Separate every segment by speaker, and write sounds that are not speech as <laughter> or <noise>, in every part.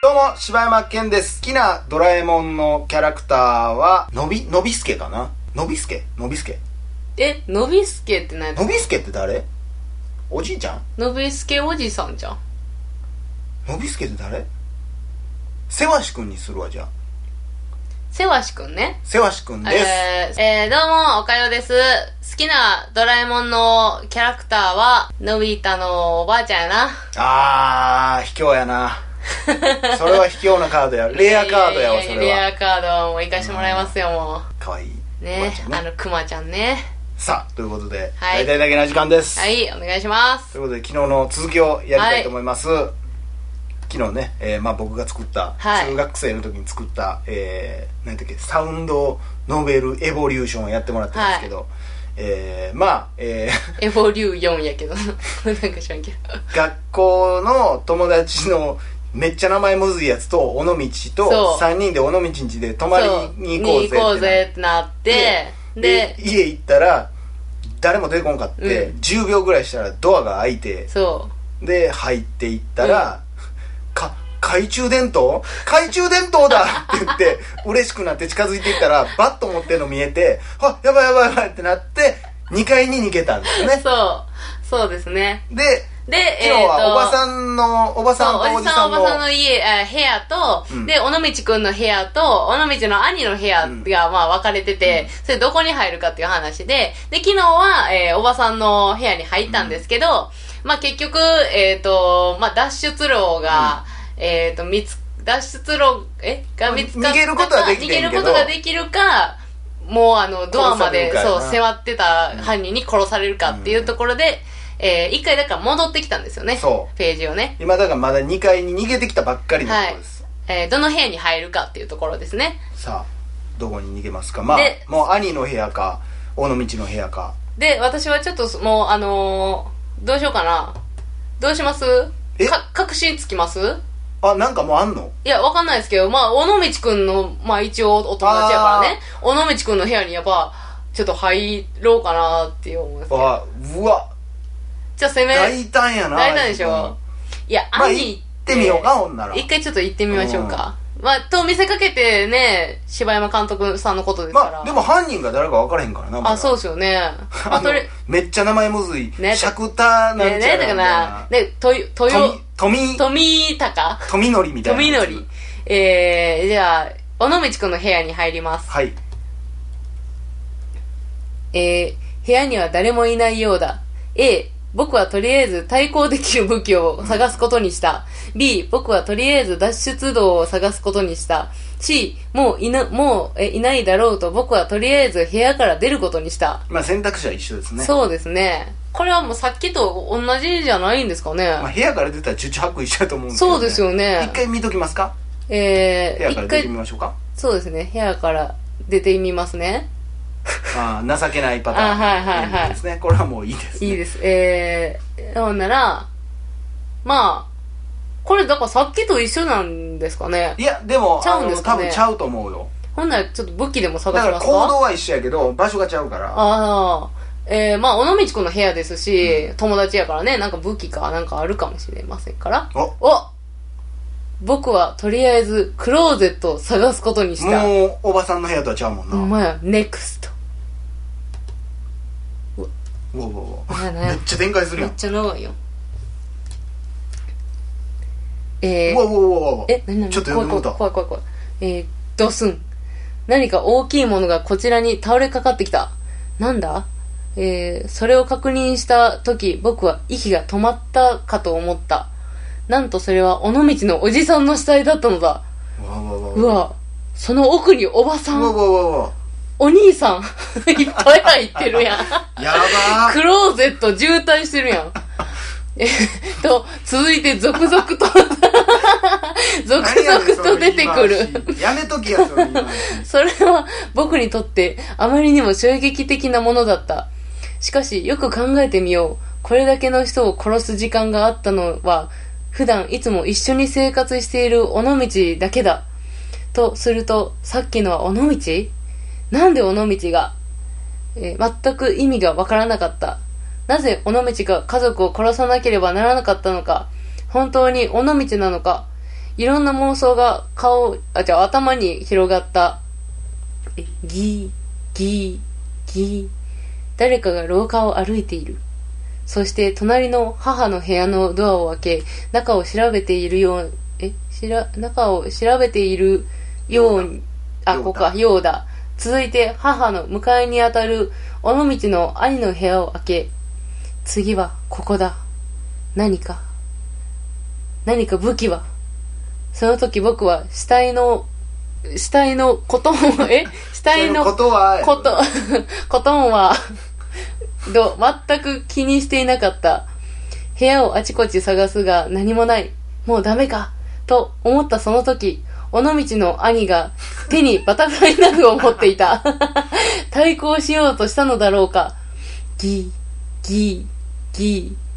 Speaker 1: どうも、柴山健です。好きなドラえもんのキャラクターは、のび、のびすけかな？のびすけ？のびすけ？
Speaker 2: えのびすけって何？
Speaker 1: のびすけって誰？おじいちゃん？
Speaker 2: のびすけおじさんじゃん。
Speaker 1: のびすけって誰？せわしくんにするわ、じゃあ。
Speaker 2: せわしくんね
Speaker 1: せわしくんです。
Speaker 2: えー、えー、どうも、おかよです。好きなドラえもんのキャラクターは、のび太のおばあちゃんやな。
Speaker 1: あー、卑怯やな。<laughs> それは卑怯なカードや。レアカードやわ、それは。
Speaker 2: レアカードもう行かしてもらいますよ、も
Speaker 1: かわいい。
Speaker 2: う。ね
Speaker 1: あ
Speaker 2: の、くまちゃんね。
Speaker 1: さあ、ということで、
Speaker 2: はい
Speaker 1: 大体だけな時間です。
Speaker 2: はい、お願いします。
Speaker 1: ということで、昨日の続きをやりたいと思います。昨日ね、えーまあ僕が作った、
Speaker 2: はい。
Speaker 1: 中学生の時に作った、えー、何だっけ、サウンドノベルエボリューションをやってもらったんですけど、えーまあ、えー
Speaker 2: エボリュー4やけど。なんか知らんけど。
Speaker 1: 学校の友達のめっちゃ名前むずいやつと尾道と
Speaker 2: そう。
Speaker 1: 3人で尾道んちで泊まりに行こうぜってな
Speaker 2: に行こうぜってなって、
Speaker 1: で
Speaker 2: で、
Speaker 1: 家行ったら誰も出てこんかって、
Speaker 2: うん。
Speaker 1: 10秒ぐらいしたらドアが開いて
Speaker 2: そ
Speaker 1: で入っていったら、か懐中電灯？懐中電灯だ！って言って嬉しくなって近づいていったらバッと持ってるの見えてあやばいやばいやばいってなって2階に逃げたんですよ
Speaker 2: う。
Speaker 1: ね。
Speaker 2: そう。そうですね。
Speaker 1: で
Speaker 2: で、
Speaker 1: 昨日はおば
Speaker 2: ん
Speaker 1: さんのおばさんと
Speaker 2: おじさんお
Speaker 1: お
Speaker 2: ばさんの家、あ部屋と、
Speaker 1: うん。
Speaker 2: で、尾道くんの部屋と、尾道の兄の部屋が、まあ、分かれてて、それどこに入るかっていう話で、で、昨日は、えーおばさんの部屋に入ったんですけど、まあ、結局、えっ、と、まあ、脱出路が、えっ、と、見つ、脱出路、え？が見つかったか
Speaker 1: 逃げることはでき
Speaker 2: 逃げることができるか、もうあの、ドアまで、そう、迫ってた犯人に殺されるかっていうところで、えー一回だから戻ってきたんですよね。
Speaker 1: そう。
Speaker 2: ページをね。
Speaker 1: 今だからまだ2階に逃げてきたばっかりのところです、
Speaker 2: えーどの部屋に入るかっていうところですね。
Speaker 1: さあどこに逃げますか？まあ
Speaker 2: で
Speaker 1: もう兄の部屋か尾道の部屋か。
Speaker 2: で、私はちょっともう、あのーどうしようかな。どうします？
Speaker 1: え？
Speaker 2: か、確信つきます？
Speaker 1: あなんかもうあんの？
Speaker 2: いや、わかんないですけど、まあ、尾道くんの、まあ一応お友達やからね、尾道くんの部屋にやっぱ、ちょっと入ろうかなっていう思いますけど。
Speaker 1: あうわ。
Speaker 2: じゃあ攻め、
Speaker 1: 大胆やな
Speaker 2: 大胆でしょ？いや、
Speaker 1: まあ
Speaker 2: 兄
Speaker 1: 行ってみようかほんなら。
Speaker 2: 一回ちょっと行ってみましょうか。まあ、と見せかけてね、柴山監督さんのことですから。
Speaker 1: まあでも犯人が誰か分からへんからなまだ。
Speaker 2: あ、そうですよね。<laughs> まあ、とり、
Speaker 1: めっちゃ名前むずい、
Speaker 2: ね
Speaker 1: シャクタなんちゃら
Speaker 2: ね、
Speaker 1: みたい
Speaker 2: ね、だから、ね、とよ、とよ、
Speaker 1: 富富
Speaker 2: 富高
Speaker 1: 富のりみたいな
Speaker 2: 富のり。えー、じゃあ、尾道くんの部屋に入ります。
Speaker 1: はい
Speaker 2: えー、部屋には誰もいないようだ。A、僕はとりあえず対抗できる武器を探すことにした。B、僕はとりあえず脱出道を探すことにした。C、もういな、もうえいないだろうと僕はとりあえず部屋から出ることにした。
Speaker 1: まあ選択肢は一緒ですね
Speaker 2: そうですね。これはもうさっきと同じじゃないんですかね。
Speaker 1: まあ、部屋から出たら十中八九一緒だと思うんですけど、
Speaker 2: そうですよね。
Speaker 1: 一回見ときますか？
Speaker 2: えー、一
Speaker 1: 部屋から出て
Speaker 2: 回
Speaker 1: みましょうか？
Speaker 2: そうですね。部屋から出てみますね。<laughs>
Speaker 1: ああ情けないパターン。
Speaker 2: あはいはいはい。
Speaker 1: ですね。これはもういいです、ね、
Speaker 2: いいです。えー、ほんなら、まあ、これだからさっきと一緒なんですかね。
Speaker 1: いやでも
Speaker 2: ちゃうんですかね。
Speaker 1: 多分ちゃうと思うよ。
Speaker 2: ほんならちょっと武器でも探
Speaker 1: だから
Speaker 2: しますか？
Speaker 1: 行動は一緒やけど場所がちゃうから。
Speaker 2: ああ、えー、まあ、尾道くんの部屋ですし、友達やからね、なんか武器かなんかあるかもしれませんから。
Speaker 1: お
Speaker 2: お僕はとりあえずクローゼットを探すことにした。
Speaker 1: もうおばさんの部屋とはちゃうもんな、
Speaker 2: ほんまや、ネクスト。
Speaker 1: うわうわうわ
Speaker 2: なんやなんや
Speaker 1: めっちゃ展開するやん
Speaker 2: めっちゃ長いよ。えー、
Speaker 1: うわうわうわうわ
Speaker 2: え、なになに
Speaker 1: ちょっと読んでもうた
Speaker 2: 怖い怖い怖い怖い。えー、ドスン。何か大きいものがこちらに倒れかかってきた。なんだ？えー、それを確認した時、僕は息が止まったかと思った。なんとそれは尾道のおじさんの死体だったのだ。
Speaker 1: うわうわうわ
Speaker 2: うわ、その奥におばさ
Speaker 1: うわうわわ
Speaker 2: お兄さん、<laughs> いっぱい入ってるやん。
Speaker 1: やばー
Speaker 2: クローゼット渋滞してるやん。<laughs> えっと、続いて続々と、<laughs> 続々と出てくる。
Speaker 1: その言い回しやめときやそ
Speaker 2: れは僕にとってあまりにも衝撃的なものだった。しかしよく考えてみよう。これだけの人を殺す時間があったのは、普段いつも一緒に生活している尾道だけだ。とすると、さっきのは尾道？なんで尾道が、えー全く意味がわからなかった？なぜ尾道が家族を殺さなければならなかったのか？本当に尾道なのか？いろんな妄想が顔、あ、じゃあ頭に広がった。え、ギー、ギー、ギー。誰かが廊下を歩いている。そして隣の母の部屋のドアを開け、中を調べているよう、え、しら、中を調べているように、あ、ここか、ようだ。続いて母の向かいにあたる尾道の兄の部屋を開け、次はここだ。何か。何か武器は。その時僕は死体の、死体のことも、え？死体の
Speaker 1: ことは
Speaker 2: こと、<laughs> こともは、ど、全く気にしていなかった。部屋をあちこち探すが何もない。もうダメか。と思ったその時、尾道の兄が手にバタフライナフを持っていた。<laughs> 対抗しようとしたのだろうか。ギー、ギー、ギー。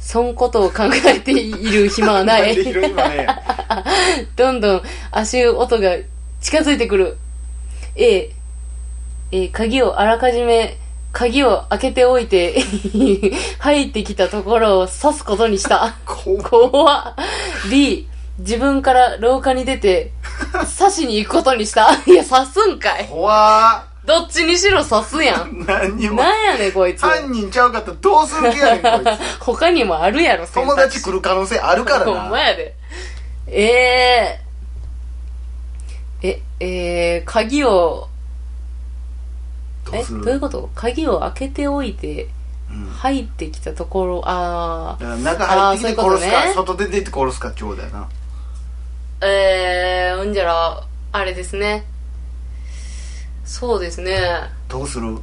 Speaker 2: そんことを考えている暇はない。
Speaker 1: い今ね <laughs>
Speaker 2: どんどん足音が近づいてくる。A、えー鍵をあらかじめ、鍵を開けておいて、<laughs> 入ってきたところを刺すことにした。
Speaker 1: こ
Speaker 2: 怖っ B、自分から廊下に出て、<laughs> 刺しに行くことにした。いや、刺すんかい。
Speaker 1: 怖
Speaker 2: どっちにしろ刺すやん。
Speaker 1: ー <laughs> 何にも。
Speaker 2: なんやねん、こいつ。
Speaker 1: 犯人ちゃうかったらどうする気やねんこいつ。<laughs>
Speaker 2: 他にもあるやろ、選 <laughs>
Speaker 1: 友
Speaker 2: 択
Speaker 1: 達来る可能性あるから
Speaker 2: ほんま
Speaker 1: な
Speaker 2: やで。えー、え、えー、鍵を、え、
Speaker 1: どうする？
Speaker 2: どういうこと？鍵を開けておいて、
Speaker 1: うん。
Speaker 2: 入ってきたところ、あ
Speaker 1: だから中入ってきて殺すか、
Speaker 2: ういうことね。
Speaker 1: 外出てって殺すかちょうだよな。
Speaker 2: ー、えー、うんじゃら、あれですね。そうですね。
Speaker 1: どうする？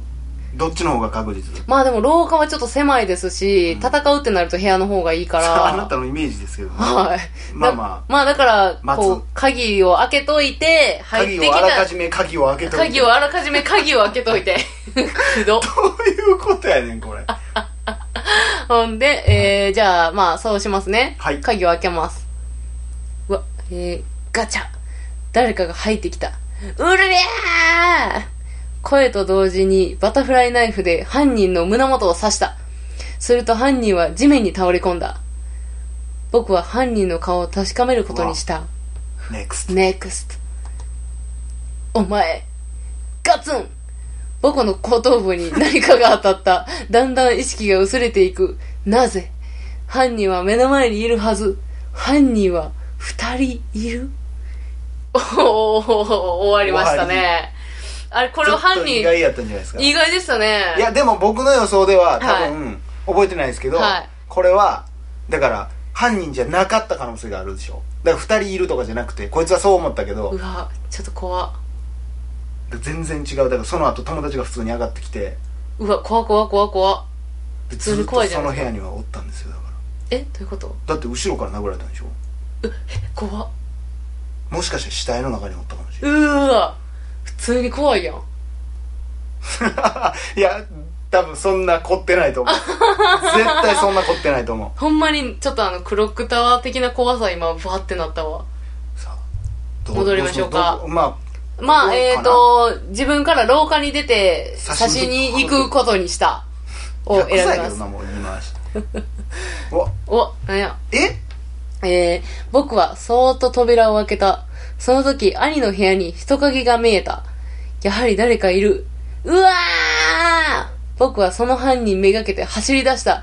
Speaker 1: どっちの方が確実？
Speaker 2: まあでも廊下はちょっと狭いですし、
Speaker 1: うん
Speaker 2: 戦うってなると部屋の方がいいから。<laughs>
Speaker 1: あなたのイメージですけどね
Speaker 2: はい。
Speaker 1: まあまあ
Speaker 2: だまあだから、
Speaker 1: 待つ
Speaker 2: こう、鍵を開けといて、入ってき
Speaker 1: 鍵をあらか
Speaker 2: た。
Speaker 1: じめ鍵を開けといて
Speaker 2: 鍵をあらかじめ鍵を開けといて。く <laughs> ど。
Speaker 1: どういうことやねんこれ <laughs>
Speaker 2: ほんで、えー、じゃあ、まあ、そうしますね。
Speaker 1: はい
Speaker 2: 鍵を開けます。うわ、えー、ガチャ。誰かが入ってきた。うるりゃー声と同時にバタフライナイフで犯人の胸元を刺した。すると犯人は地面に倒れ込んだ。僕は犯人の顔を確かめることにした。
Speaker 1: NEXT
Speaker 2: NEXT お前ガツン僕の後頭部に何かが当たった。だんだん意識が薄れていく。なぜ？犯人は目の前にいるはず。犯人は二人いるお <laughs> お終わりましたね。あれ、これを犯人、
Speaker 1: 意外やったんじゃないですか
Speaker 2: 意外でしたね。
Speaker 1: いやでも僕の予想では多
Speaker 2: はい
Speaker 1: 分、覚えてないですけど、
Speaker 2: はい
Speaker 1: これはだから犯人じゃなかった可能性があるでしょだから2人いるとかじゃなくてこいつはそう思ったけど
Speaker 2: うわ、ちょっと怖。
Speaker 1: 全然違うだからその後友達が普通に上がってきて
Speaker 2: うわ、怖怖怖怖。
Speaker 1: で
Speaker 2: 普通に
Speaker 1: ずっとそ
Speaker 2: 怖いじゃない
Speaker 1: の部屋にはおったんですよだか
Speaker 2: えどういうこと？
Speaker 1: らだって後ろから殴られたんでしょ
Speaker 2: 怖っ。
Speaker 1: もしかして死体の中におったかもしれな
Speaker 2: うーわ。普通に怖いやん。
Speaker 1: い <laughs> いや多分そんな凝ってないと思う。<laughs> 絶対そんな凝ってないと思う。
Speaker 2: ほんまにちょっとあのクロックタワー的な怖さ今バーってなったわ。
Speaker 1: さあど
Speaker 2: 戻りましょうか。
Speaker 1: ま
Speaker 2: まあ
Speaker 1: どうかな。
Speaker 2: えっ、ー、と自分から廊下に出て
Speaker 1: 刺し
Speaker 2: 刺しに行くことにした。
Speaker 1: あ
Speaker 2: を選び
Speaker 1: 100歳や
Speaker 2: ます
Speaker 1: けどなもう言い回し。<laughs> うわ。
Speaker 2: おなんや。
Speaker 1: え？
Speaker 2: えー、僕はそーっと扉を開けた。その時兄の部屋に人影が見えた。やはり誰かいる。うわー！僕はその犯人めがけて走り出した。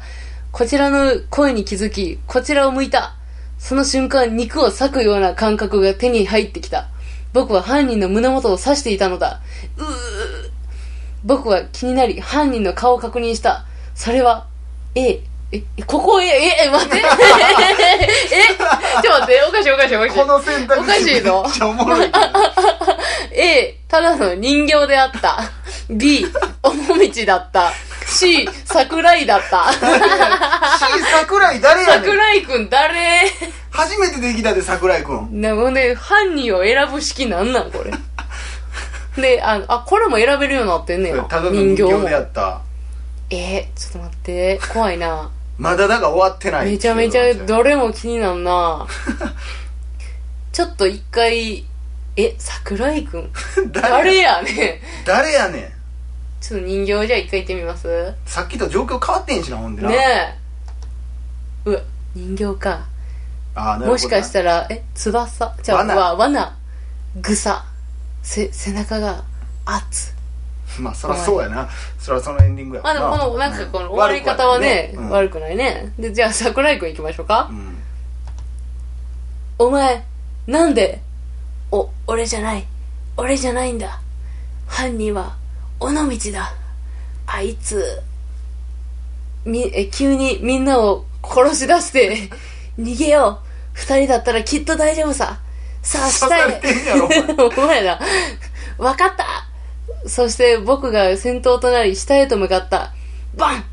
Speaker 2: こちらの声に気づきこちらを向いた。その瞬間肉を裂くような感覚が手に入ってきた。僕は犯人の胸元を刺していたのだ。うー！僕は気になり犯人の顔を確認した。それは A えここえええ待って <laughs> えちょっと待っておかしいおかしいおかしい
Speaker 1: この選択肢
Speaker 2: おかしいぞ
Speaker 1: めっちゃおもろい <laughs>
Speaker 2: A、ただの人形であった。B、尾道だった。C、桜井だった。<laughs>
Speaker 1: C 桜井誰やねん
Speaker 2: 桜井くん誰？
Speaker 1: 初めてできたで桜井くん
Speaker 2: なので、犯人を選ぶ式なんなんこれ？で、あ、あ、これも選べるようになってんねや。
Speaker 1: ただの人形
Speaker 2: も
Speaker 1: であった
Speaker 2: えー、ちょっと待って。怖いな。
Speaker 1: まだだが終わってない
Speaker 2: めちゃめちゃどれも気になんな。<laughs> ちょっと一回、え、桜井く <laughs> ん。誰
Speaker 1: 誰
Speaker 2: やねん。
Speaker 1: 誰やねん。
Speaker 2: ちょっと人形じゃあ一回行ってみます？
Speaker 1: さっきと状況変わってんしなほんでな。
Speaker 2: ねえ。うわ人形か。
Speaker 1: あーなるほどな。
Speaker 2: もしかしたらえ翼？じゃあ
Speaker 1: 罠。
Speaker 2: わ罠。草。せ背中が熱
Speaker 1: まあそりゃそうやな。そりゃそのエンディングや
Speaker 2: まあでもこのなんかこの終わり方はね
Speaker 1: 悪
Speaker 2: 悪くないね。でじゃあ桜井くん行きましょうか、
Speaker 1: うん。
Speaker 2: お前なんでお俺じゃない。俺じゃないんだ。犯人は尾道だ。あいつみえ急にみんなを殺し出して <laughs> 逃げよう。二人だったらきっと大丈夫さ。さあ下へ
Speaker 1: 刺されてんやろお前。<laughs>
Speaker 2: お前だわかったそして僕が先頭となり下へと向かった。バン!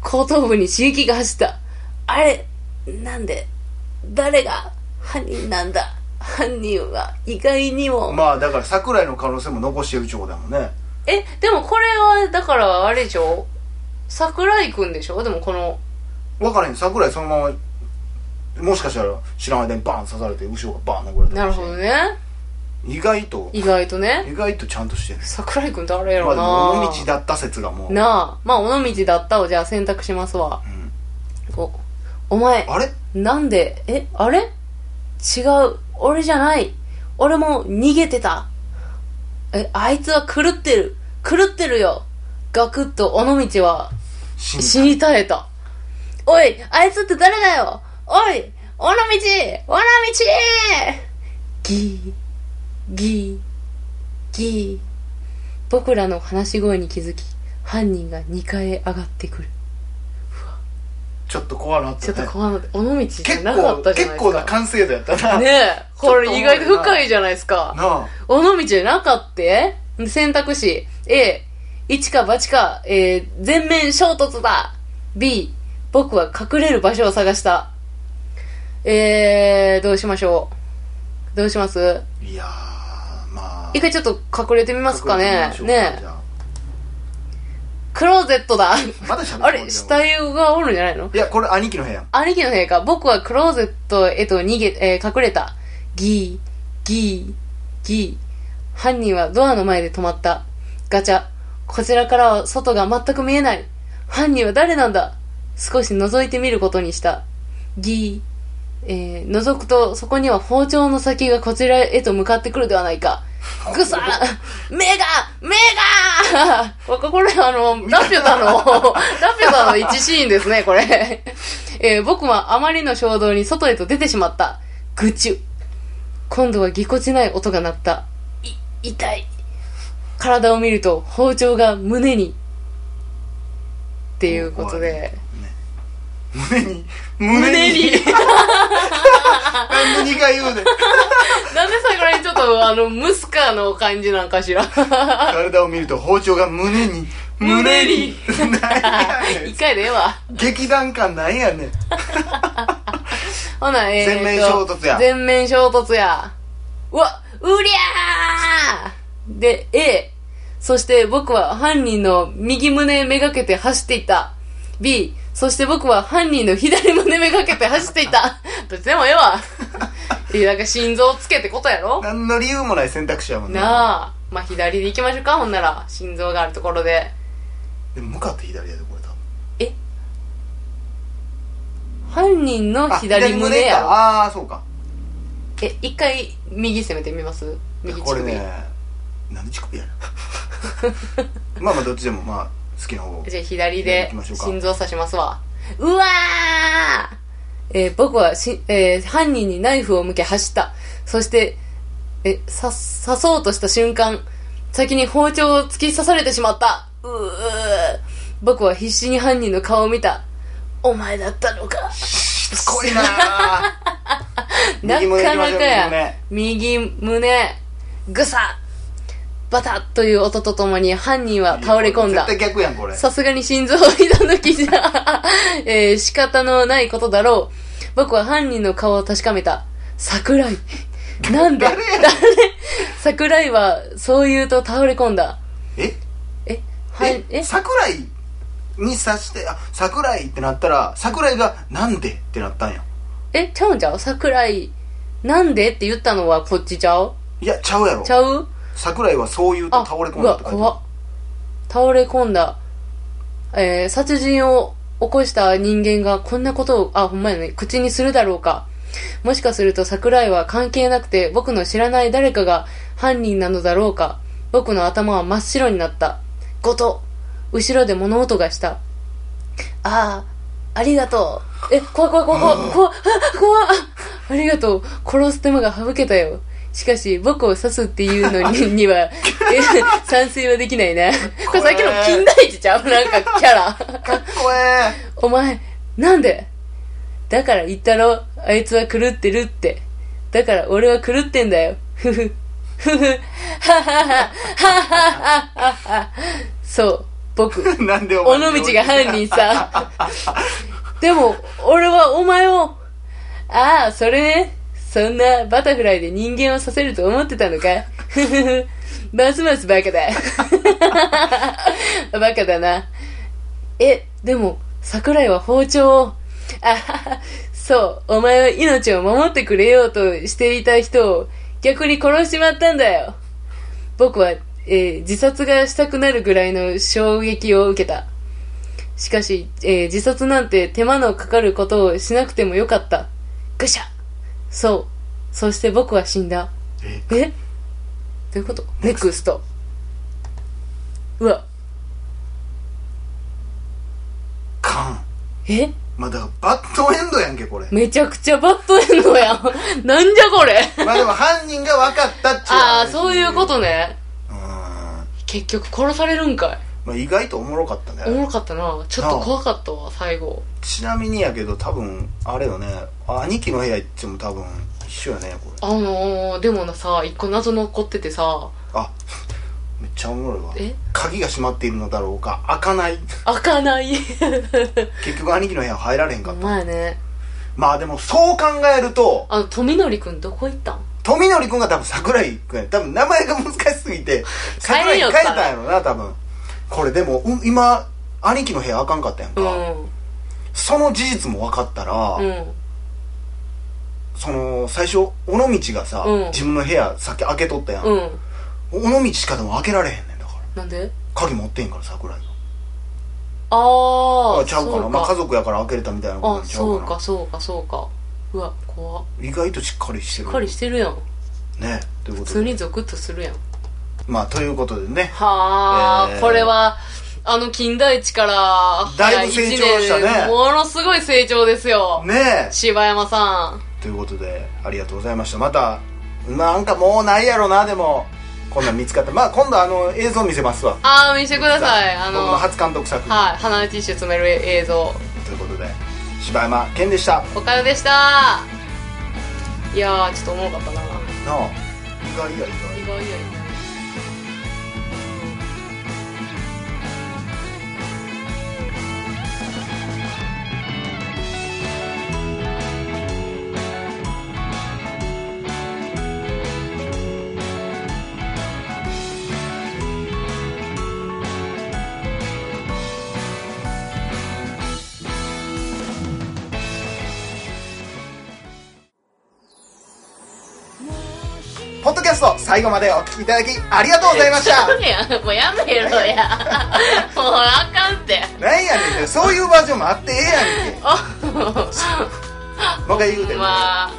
Speaker 2: 後頭部に刺激が走った。あれなんで誰が犯人なんだ。犯人は意外にも、
Speaker 1: まあだから桜井の可能性も残してるちょうだもんね。
Speaker 2: えでもこれはだからあれでしょ？桜井くんでしょ？でもこの
Speaker 1: 分からへん。桜井そのままもしかしたら知らない間にバーン刺されて後ろがバーン殴られた
Speaker 2: なるほどね
Speaker 1: 意外と。
Speaker 2: 意外とね。
Speaker 1: 意外とちゃんとしてる。
Speaker 2: 桜井くん誰やろな、
Speaker 1: も尾道だった説がもう、
Speaker 2: なあ。まあ尾道だったをじゃあ選択しますわ。
Speaker 1: うん。
Speaker 2: おお前
Speaker 1: あれ？
Speaker 2: なんで？えあれ？違う。俺じゃない。俺も逃げてた。えあいつは狂ってる。狂ってるよ。ガクッと尾道は。
Speaker 1: 死
Speaker 2: に絶えた。おいあいつって誰だよ？おい尾道尾道！ギーギーギー僕らの話し声に気づき犯人が2階へ上がってくる。
Speaker 1: ちょっと怖なった
Speaker 2: ちょっと
Speaker 1: ね
Speaker 2: 怖い尾道じゃ
Speaker 1: 結
Speaker 2: なか
Speaker 1: 構
Speaker 2: ったじゃないですか。
Speaker 1: 結構な完成度やったな。
Speaker 2: ねえ、これ意外と深いじゃないですか。
Speaker 1: なあ。
Speaker 2: 尾道じゃなかって選択肢。A、一か八か、えー、全面衝突だ !B、僕は隠れる場所を探した。えー、どうしましょう。どうします？
Speaker 1: いやー。まあ
Speaker 2: 一回ちょっと隠れてみますかねねクローゼットだ
Speaker 1: まだ喋って
Speaker 2: あれ下湯がおるんじゃないの？
Speaker 1: いやこれ兄貴の部屋
Speaker 2: 兄貴の部屋か。僕はクローゼットへと逃げ、えー隠れた。ギー、ギー、ギー。犯人はドアの前で止まった。ガチャ。こちらからは外が全く見えない。犯人は誰なんだ？少し覗いてみることにした。ギー。えー、覗くとそこには包丁の先がこちらへと向かってくるではないか。ぐさ目が目がこれあの、ラピュタの、<laughs> ラピュタの一シーンですね、これ。えー僕はあまりの衝動に外へと出てしまった。ぐちゅ。今度はぎこちない音が鳴った。い、痛い。体を見ると包丁が胸に。っていうことで。
Speaker 1: ね胸に胸になんで2回言うねん
Speaker 2: なんでさ、これちょっとあの、ムスカの感じなんかしら。
Speaker 1: 体を見ると包丁が胸に
Speaker 2: 胸に一回でええわ。
Speaker 1: 劇団感なんやねん
Speaker 2: ほな、えーと
Speaker 1: 全面衝突や
Speaker 2: 全面衝突や。うわ、うりゃーで、A。そして僕は犯人の右胸めがけて走っていった。B。そして僕は犯人の左胸めがけて走っていた。<laughs> どっちでもええわ。<laughs> いや、なんか心臓つけてことやろ
Speaker 1: 何の理由もない選択肢やもんな
Speaker 2: なあ。まあ、左で行きましょうか、ほんなら。心臓があるところで。
Speaker 1: でも向かって左やでこれ多分
Speaker 2: え？犯人の
Speaker 1: あ
Speaker 2: 左胸や
Speaker 1: ああーそうか
Speaker 2: え、一回右攻めてみます？右乳首。
Speaker 1: これねなんで乳首やねん <laughs> まあまあどっちでもまあ好きな方
Speaker 2: じゃあ左で心臓刺しますわ。うわーえー僕はし、えー犯人にナイフを向け走った。そして、え、刺、刺そうとした瞬間、先に包丁を突き刺されてしまった。うー僕は必死に犯人の顔を見た。お前だったのか。
Speaker 1: しつこいな <laughs>
Speaker 2: なかなかや
Speaker 1: 右胸。
Speaker 2: 右胸、ぐさバタッという音とともに犯人は倒れ込んだ。
Speaker 1: 絶。対逆やんこれ。
Speaker 2: さすがに心臓を痛抜きじゃ、<laughs> えー仕方のないことだろう。僕は犯人の顔を確かめた。桜井。なんで？
Speaker 1: 誰？
Speaker 2: 桜井はそう言うと倒れ込んだ。
Speaker 1: え？
Speaker 2: え、はい、
Speaker 1: え？
Speaker 2: え、
Speaker 1: 桜井に刺してあ桜井ってなったら桜井がなんでってなったんや。
Speaker 2: え、ちゃうんちゃう？桜井、なんでって言ったのはこっちちゃう？
Speaker 1: いやちゃうやろ。
Speaker 2: ちゃう？
Speaker 1: 桜井はそう言うと
Speaker 2: あ、
Speaker 1: 倒れ込んだっ
Speaker 2: 倒れ込んだ。えー殺人を起こした人間がこんなことを、あ、ほんまやね、口にするだろうか。もしかすると桜井は関係なくて僕の知らない誰かが犯人なのだろうか。僕の頭は真っ白になった。ごと後ろで物音がした。ああ、ありがとう。え、怖い怖い怖い怖い、怖い、あ怖い。ありがとう。殺す手間が省けたよ。しかし、僕を刺すっていうのに <laughs> には、え賛成はできないな。これさっきの金田一ちゃうなんかキャラ。
Speaker 1: かっこえ
Speaker 2: お前、なんで？だから言ったろ、あいつは狂ってるって。だから俺は狂ってんだよ。ふふ。ふふ。ははは。はははは。そう、僕。
Speaker 1: え <laughs> なんでお前
Speaker 2: 尾道が犯人さ。<laughs> でも、俺はお前を、ああ、それね。そんなバタフライで人間をさせると思ってたのか？<laughs> ますますバカだ。<laughs> バカだな。え、でも、桜井は包丁を、あはは、そう、お前は命を守ってくれようとしていた人を逆に殺しちまったんだよ。僕は、えー自殺がしたくなるぐらいの衝撃を受けた。しかし、えー自殺なんて手間のかかることをしなくてもよかった。ぐしゃそう。そして僕は死んだ。
Speaker 1: え？
Speaker 2: え？どういうこと？ネクスト。うわ、
Speaker 1: かん
Speaker 2: え？
Speaker 1: まあだからバッドエンドやんけこれ
Speaker 2: めちゃくちゃバッドエンドやん。<laughs> なんじゃこれ？
Speaker 1: まあでも犯人が分かったっちゅう
Speaker 2: ああ、そういうこと
Speaker 1: ね
Speaker 2: ね。
Speaker 1: うん
Speaker 2: 結局殺されるんかい。
Speaker 1: まあ意外とおもろかったね。
Speaker 2: おもろかったな。ちょっと怖かったわ、最後。
Speaker 1: ちなみにやけど多分あれよね。兄貴の部屋行っても多分一緒やねこれ。
Speaker 2: あのー、でもなさ、一個謎残っててさ、
Speaker 1: あめっちゃおもろいわ。
Speaker 2: え？
Speaker 1: 鍵が閉まっているのだろうか。開かない。
Speaker 2: 開かない。<laughs>
Speaker 1: 結局兄貴の部屋入られへんか
Speaker 2: お
Speaker 1: った。
Speaker 2: 前ね。
Speaker 1: まあでもそう考えると
Speaker 2: あの、富則くんどこ行ったん？
Speaker 1: 富則君が多分桜井君や。多分名前が難しすぎて桜井に変えたんやろな多分これでもう今兄貴の部屋あかんかったやんか、
Speaker 2: うん。
Speaker 1: その事実も分かったら、
Speaker 2: うん。
Speaker 1: その最初尾道がさ、
Speaker 2: うん
Speaker 1: 自分の部屋さっき開けとったやん、
Speaker 2: うん。
Speaker 1: 尾道しかでも開けられへんねんだから
Speaker 2: なんで？
Speaker 1: 鍵持ってんから桜井が
Speaker 2: ああ、
Speaker 1: あちゃうかなまあ家族やから開けれたみたいなことちゃ
Speaker 2: そうう
Speaker 1: かな
Speaker 2: か、そうか、そうか。うわ、怖っ
Speaker 1: 意外としっかりしてる
Speaker 2: しっかりしてるやん。
Speaker 1: ねというこ
Speaker 2: 普
Speaker 1: とで
Speaker 2: 通にゾクッとするやん。
Speaker 1: まあということでね
Speaker 2: はあ、
Speaker 1: えー
Speaker 2: これは、あの、金田一から、
Speaker 1: だいぶ成長したね
Speaker 2: ものすごい成長ですよ。
Speaker 1: ね
Speaker 2: 柴山さん。
Speaker 1: ということでありがとうございましたまたなんかもうないやろなでもこんなん見つかったまあ今度あの映像見せますわ
Speaker 2: あー、見せてください。あの、
Speaker 1: 僕の初監督作品、
Speaker 2: はい、鼻にティッシュ詰める映像。
Speaker 1: ということで柴山健でしたな
Speaker 2: おかよでした。いやー、ちょっとおもろかったな。
Speaker 1: あ意外や意外
Speaker 2: 意外や意外。
Speaker 1: 最後までお聞きいただきありがとうございました。
Speaker 2: もうやめろや。<laughs> もうあかんって。
Speaker 1: なんやねんそういうバージョンもあってええやんけ。もう一回言うて、
Speaker 2: まあ、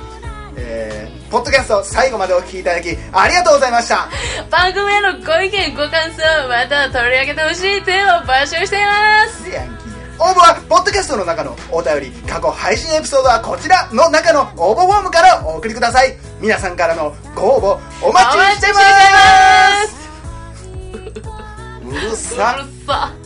Speaker 1: えー、ポッドキャスト最後までお聞きいただきありがとうございました。
Speaker 2: 番組へのご意見、ご感想、また取り上げてほしいテーマを募集しています。
Speaker 1: 応募はポッドキャストの中のお便り過去配信エピソードはこちらの中の応募フォームからお送りください。皆さんからのご応募お待ちしてます。<laughs> うるさ。
Speaker 2: うる